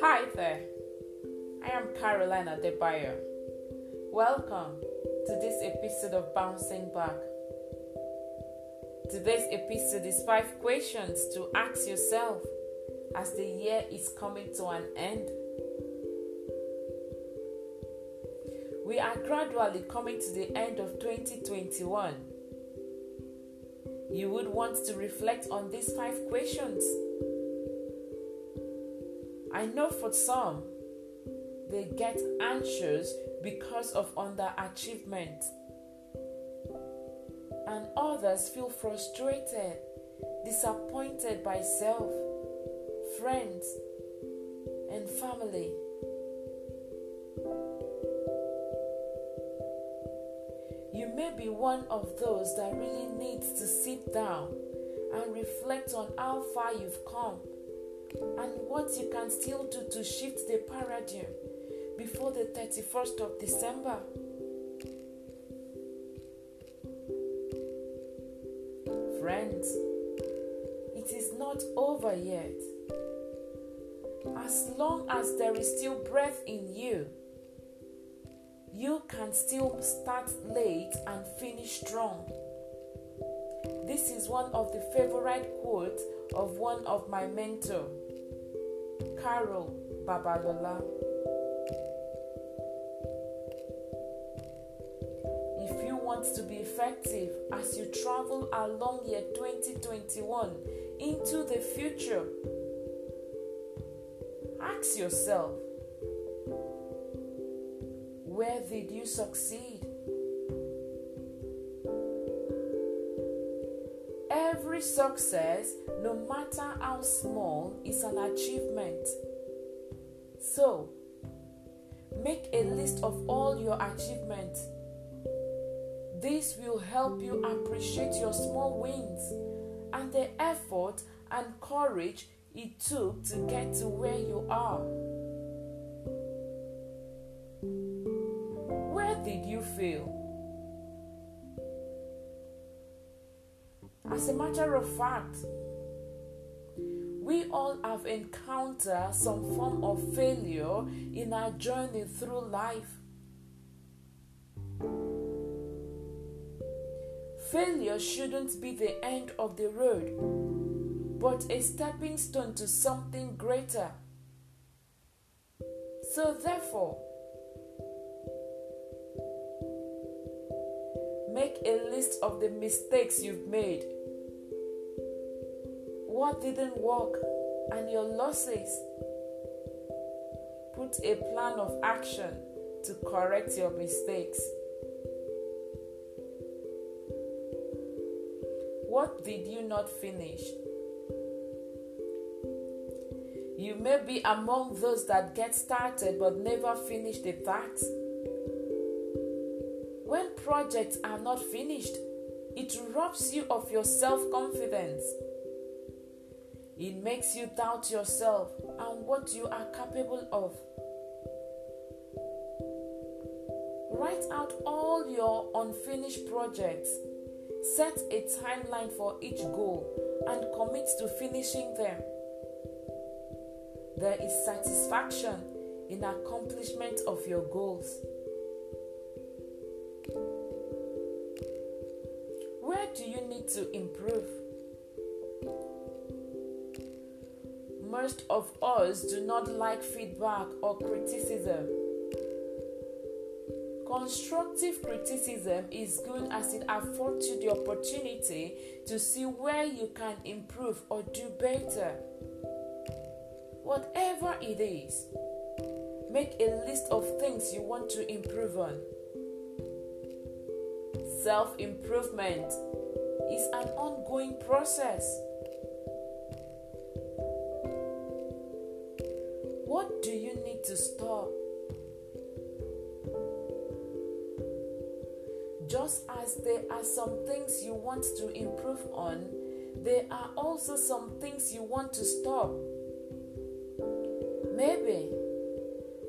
Hi there, I am Caroline Adebayo. Welcome to this episode of Bouncing Back. Today's episode is five questions to ask yourself as the year is coming to an end. We are gradually coming to the end of 2021. You would want to reflect on these five questions. I know for some, they get anxious because of underachievement, and others feel frustrated, disappointed by self, friends, and family. You may be one of those that really needs to sit down and reflect on how far you've come and what you can still do to shift the paradigm before the 31st of December. Friends, it is not over yet. As long as there is still breath in you, you can still start late and finish strong. This is one of the favorite quotes of one of my mentor, Carol Babalola. If you want to be effective as you travel along year 2021 into the future, ask yourself where did you succeed? Every success, no matter how small, is an achievement. So, make a list of all your achievements. This will help you appreciate your small wins and the effort and courage it took to get to where you are. Feel? As a matter of fact, we all have encountered some form of failure in our journey through life. Failure shouldn't be the end of the road, but a stepping stone to something greater. So, therefore, a list of the mistakes you've made, what didn't work, and your losses. Put a plan of action to correct your mistakes. What did you not finish? You may be among those that get started but never finish the task projects are not finished, it robs you of your self confidence. It makes you doubt yourself and what you are capable of. Write out all your unfinished projects. Set a timeline for each goal and commit to finishing them. There is satisfaction in accomplishment of your goals. To improve? Most of us do not like feedback or criticism. Constructive criticism is good as it affords you the opportunity to see where you can improve or do better. Whatever it is, make a list of things you want to improve on. Self improvement is an ongoing process. What do you need to stop? Just as there are some things you want to improve on, there are also some things you want to stop. Maybe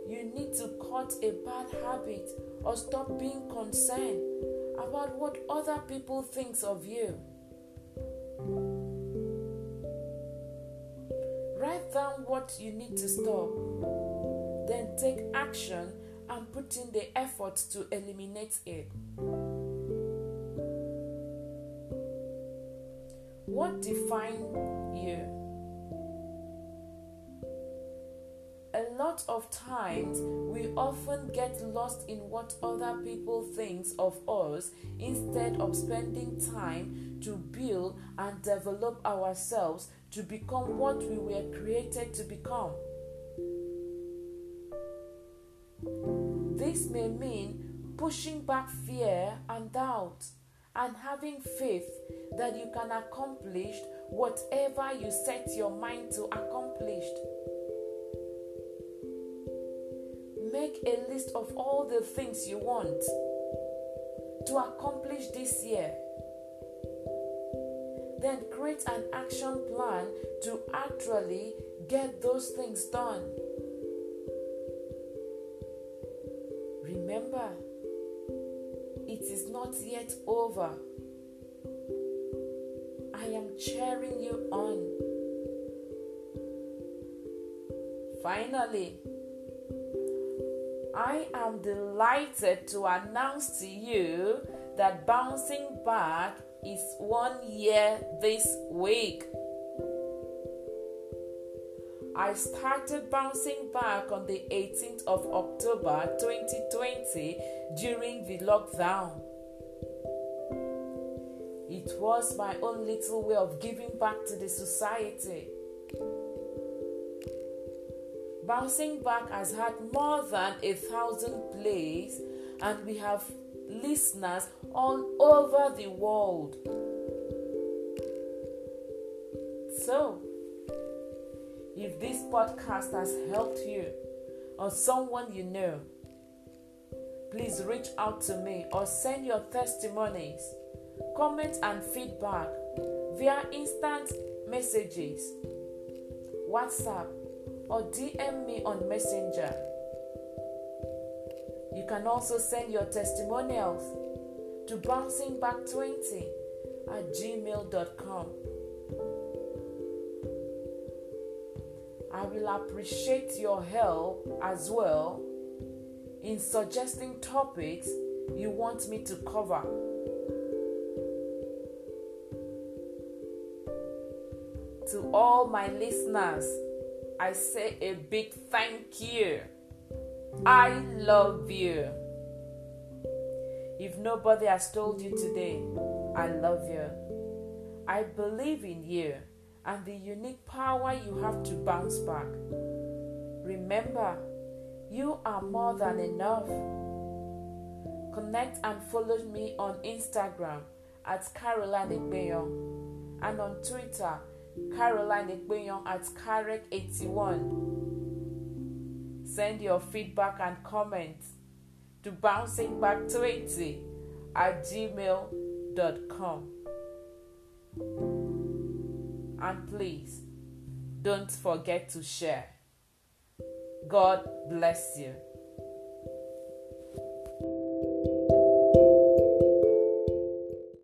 you need to cut a bad habit or stop being concerned about what other people thinks of you. Write down what you need to stop. Then take action and put in the effort to eliminate it. What defines you? Lot of times we often get lost in what other people think of us instead of spending time to build and develop ourselves to become what we were created to become. This may mean pushing back fear and doubt and having faith that you can accomplish whatever you set your mind to accomplish. Make a list of all the things you want to accomplish this year. Then create an action plan to actually get those things done. Remember, it is not yet over. I am cheering you on. Finally, I am delighted to announce to you that Bouncing Back is one year this week. I started bouncing back on the 18th of October 2020 during the lockdown. It was my own little way of giving back to the society. Bouncing Back has had more than a thousand plays, and we have listeners all over the world. So, if this podcast has helped you or someone you know, please reach out to me or send your testimonies, comments, and feedback via instant messages, WhatsApp, or DM me on Messenger. You can also send your testimonials to bouncingback20 at gmail.com. I will appreciate your help as well in suggesting topics you want me to cover. To all my listeners, I say a big thank you. I love you. If nobody has told you today, I love you. I believe in you and the unique power you have to bounce back. Remember, you are more than enough. Connect and follow me on Instagram at Caroline Igbeyon and on Twitter, Caroline Igbeyon at Karek81. Send your feedback and comments to bouncingback20 at gmail.com. And please don't forget to share. God bless you.